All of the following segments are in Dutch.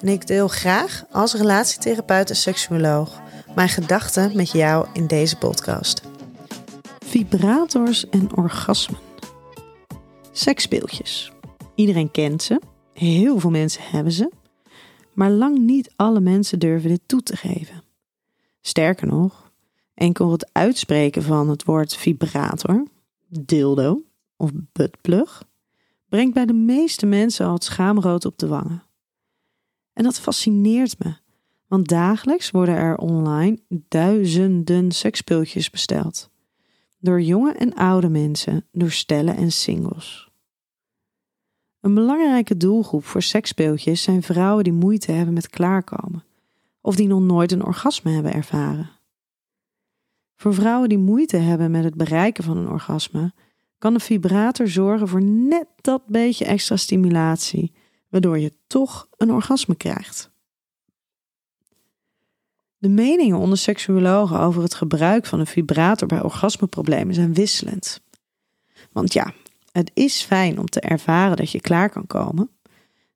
en ik deel graag als relatietherapeut en seksuoloog mijn gedachten met jou in deze podcast. Vibrators en orgasmen. Seksspeeltjes. Iedereen kent ze, heel veel mensen hebben ze, maar lang niet alle mensen durven dit toe te geven. Sterker nog, enkel het uitspreken van het woord vibrator, dildo of buttplug brengt bij de meeste mensen al het schaamrood op de wangen. En dat fascineert me, want dagelijks worden er online duizenden seksspeeltjes besteld. Door jonge en oude mensen, door stellen en singles. Een belangrijke doelgroep voor seksspeeltjes zijn vrouwen die moeite hebben met klaarkomen, of die nog nooit een orgasme hebben ervaren. Voor vrouwen die moeite hebben met het bereiken van een orgasme, kan een vibrator zorgen voor net dat beetje extra stimulatie, waardoor je toch een orgasme krijgt. De meningen onder seksuologen over het gebruik van een vibrator bij orgasmeproblemen zijn wisselend. Want ja, het is fijn om te ervaren dat je klaar kan komen,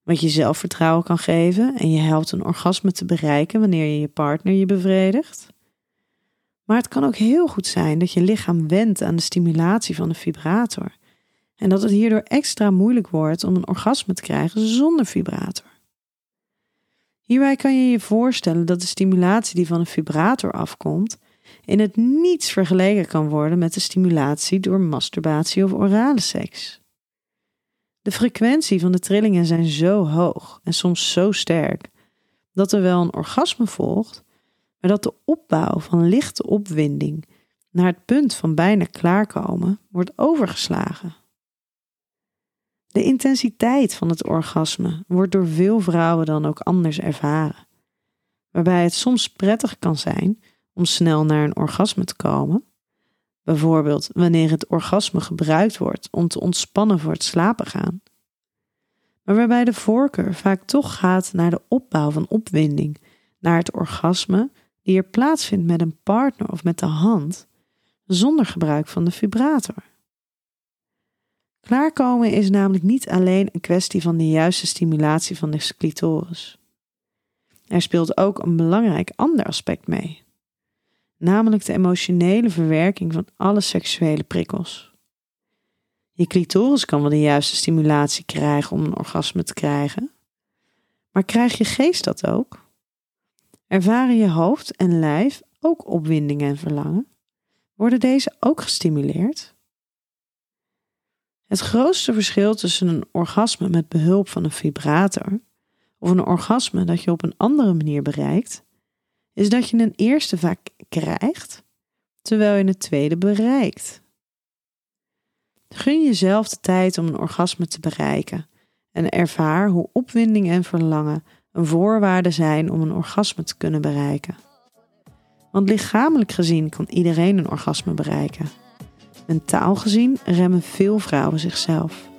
wat je zelfvertrouwen kan geven en je helpt een orgasme te bereiken wanneer je je partner je bevredigt. Maar het kan ook heel goed zijn dat je lichaam wendt aan de stimulatie van de vibrator en dat het hierdoor extra moeilijk wordt om een orgasme te krijgen zonder vibrator. Hierbij kan je je voorstellen dat de stimulatie die van een vibrator afkomt in het niets vergeleken kan worden met de stimulatie door masturbatie of orale seks. De frequentie van de trillingen zijn zo hoog en soms zo sterk dat er wel een orgasme volgt, maar dat de opbouw van lichte opwinding naar het punt van bijna klaarkomen wordt overgeslagen. De intensiteit van het orgasme wordt door veel vrouwen dan ook anders ervaren, waarbij het soms prettig kan zijn om snel naar een orgasme te komen, bijvoorbeeld wanneer het orgasme gebruikt wordt om te ontspannen voor het slapen gaan, maar waarbij de voorkeur vaak toch gaat naar de opbouw van opwinding, naar het orgasme die er plaatsvindt met een partner of met de hand, zonder gebruik van de vibrator. Klaarkomen is namelijk niet alleen een kwestie van de juiste stimulatie van de clitoris. Er speelt ook een belangrijk ander aspect mee, namelijk de emotionele verwerking van alle seksuele prikkels. Je clitoris kan wel de juiste stimulatie krijgen om een orgasme te krijgen, maar krijg je geest dat ook? Ervaren je hoofd en lijf ook opwinding en verlangen? Worden deze ook gestimuleerd? Het grootste verschil tussen een orgasme met behulp van een vibrator of een orgasme dat je op een andere manier bereikt, is dat je een eerste vaak krijgt, terwijl je een tweede bereikt. Gun jezelf de tijd om een orgasme te bereiken en ervaar hoe opwinding en verlangen een voorwaarde zijn om een orgasme te kunnen bereiken. Want lichamelijk gezien kan iedereen een orgasme bereiken. Mentaal gezien remmen veel vrouwen zichzelf.